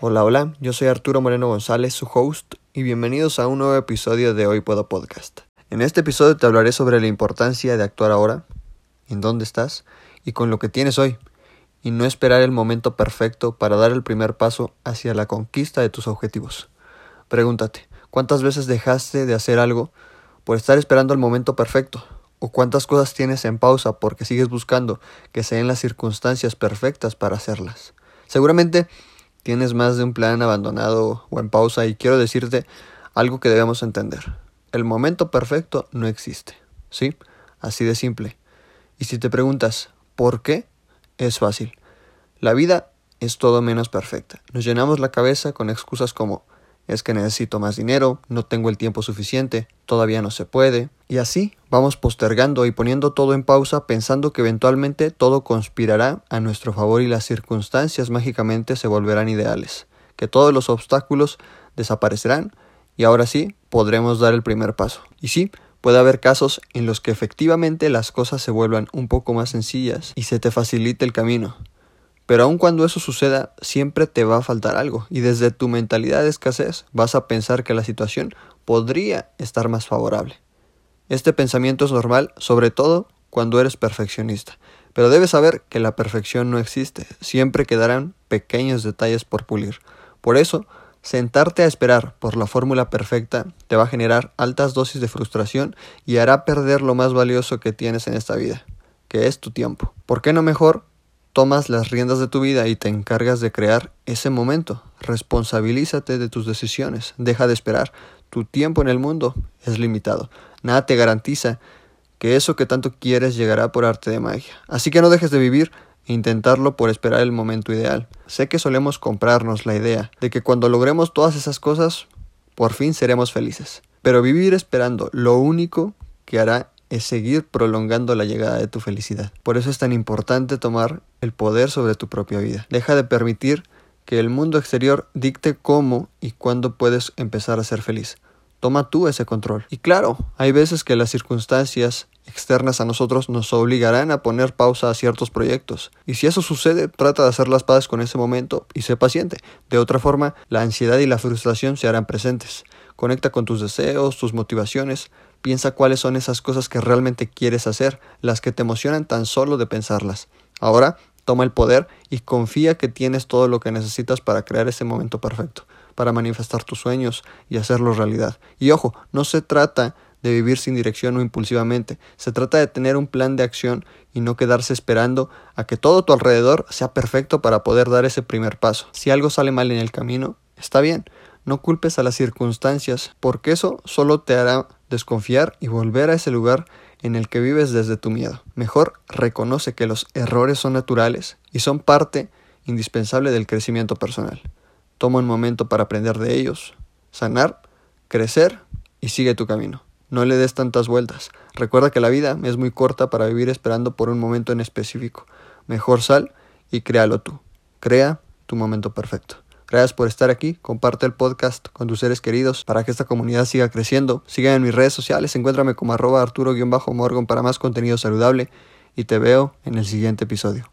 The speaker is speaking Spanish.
Hola, hola, yo soy Arturo Moreno González, su host, y bienvenidos a un nuevo episodio de Hoy Puedo Podcast. En este episodio te hablaré sobre la importancia de actuar ahora, en dónde estás y con lo que tienes hoy, y no esperar el momento perfecto para dar el primer paso hacia la conquista de tus objetivos. Pregúntate, ¿cuántas veces dejaste de hacer algo por estar esperando el momento perfecto? ¿O cuántas cosas tienes en pausa porque sigues buscando que sean las circunstancias perfectas para hacerlas? Seguramente tienes más de un plan abandonado o en pausa y quiero decirte algo que debemos entender. El momento perfecto no existe. ¿Sí? Así de simple. Y si te preguntas, ¿por qué? Es fácil. La vida es todo menos perfecta. Nos llenamos la cabeza con excusas como es que necesito más dinero, no tengo el tiempo suficiente, todavía no se puede. Y así vamos postergando y poniendo todo en pausa pensando que eventualmente todo conspirará a nuestro favor y las circunstancias mágicamente se volverán ideales, que todos los obstáculos desaparecerán y ahora sí podremos dar el primer paso. Y sí, puede haber casos en los que efectivamente las cosas se vuelvan un poco más sencillas y se te facilite el camino. Pero aun cuando eso suceda, siempre te va a faltar algo, y desde tu mentalidad de escasez vas a pensar que la situación podría estar más favorable. Este pensamiento es normal, sobre todo cuando eres perfeccionista, pero debes saber que la perfección no existe, siempre quedarán pequeños detalles por pulir. Por eso, sentarte a esperar por la fórmula perfecta te va a generar altas dosis de frustración y hará perder lo más valioso que tienes en esta vida, que es tu tiempo. ¿Por qué no mejor tomas las riendas de tu vida y te encargas de crear ese momento. Responsabilízate de tus decisiones. Deja de esperar. Tu tiempo en el mundo es limitado. Nada te garantiza que eso que tanto quieres llegará por arte de magia. Así que no dejes de vivir e intentarlo por esperar el momento ideal. Sé que solemos comprarnos la idea de que cuando logremos todas esas cosas, por fin seremos felices. Pero vivir esperando lo único que hará es seguir prolongando la llegada de tu felicidad. Por eso es tan importante tomar el poder sobre tu propia vida. Deja de permitir que el mundo exterior dicte cómo y cuándo puedes empezar a ser feliz. Toma tú ese control. Y claro, hay veces que las circunstancias externas a nosotros nos obligarán a poner pausa a ciertos proyectos. Y si eso sucede, trata de hacer las paces con ese momento y sé paciente. De otra forma, la ansiedad y la frustración se harán presentes. Conecta con tus deseos, tus motivaciones, Piensa cuáles son esas cosas que realmente quieres hacer, las que te emocionan tan solo de pensarlas. Ahora, toma el poder y confía que tienes todo lo que necesitas para crear ese momento perfecto, para manifestar tus sueños y hacerlos realidad. Y ojo, no se trata de vivir sin dirección o impulsivamente, se trata de tener un plan de acción y no quedarse esperando a que todo tu alrededor sea perfecto para poder dar ese primer paso. Si algo sale mal en el camino, está bien, no culpes a las circunstancias, porque eso solo te hará desconfiar y volver a ese lugar en el que vives desde tu miedo. Mejor reconoce que los errores son naturales y son parte indispensable del crecimiento personal. Toma un momento para aprender de ellos, sanar, crecer y sigue tu camino. No le des tantas vueltas. Recuerda que la vida es muy corta para vivir esperando por un momento en específico. Mejor sal y créalo tú. Crea tu momento perfecto. Gracias por estar aquí. Comparte el podcast con tus seres queridos para que esta comunidad siga creciendo. Sigan en mis redes sociales. Encuéntrame como arroba arturo-morgan para más contenido saludable. Y te veo en el siguiente episodio.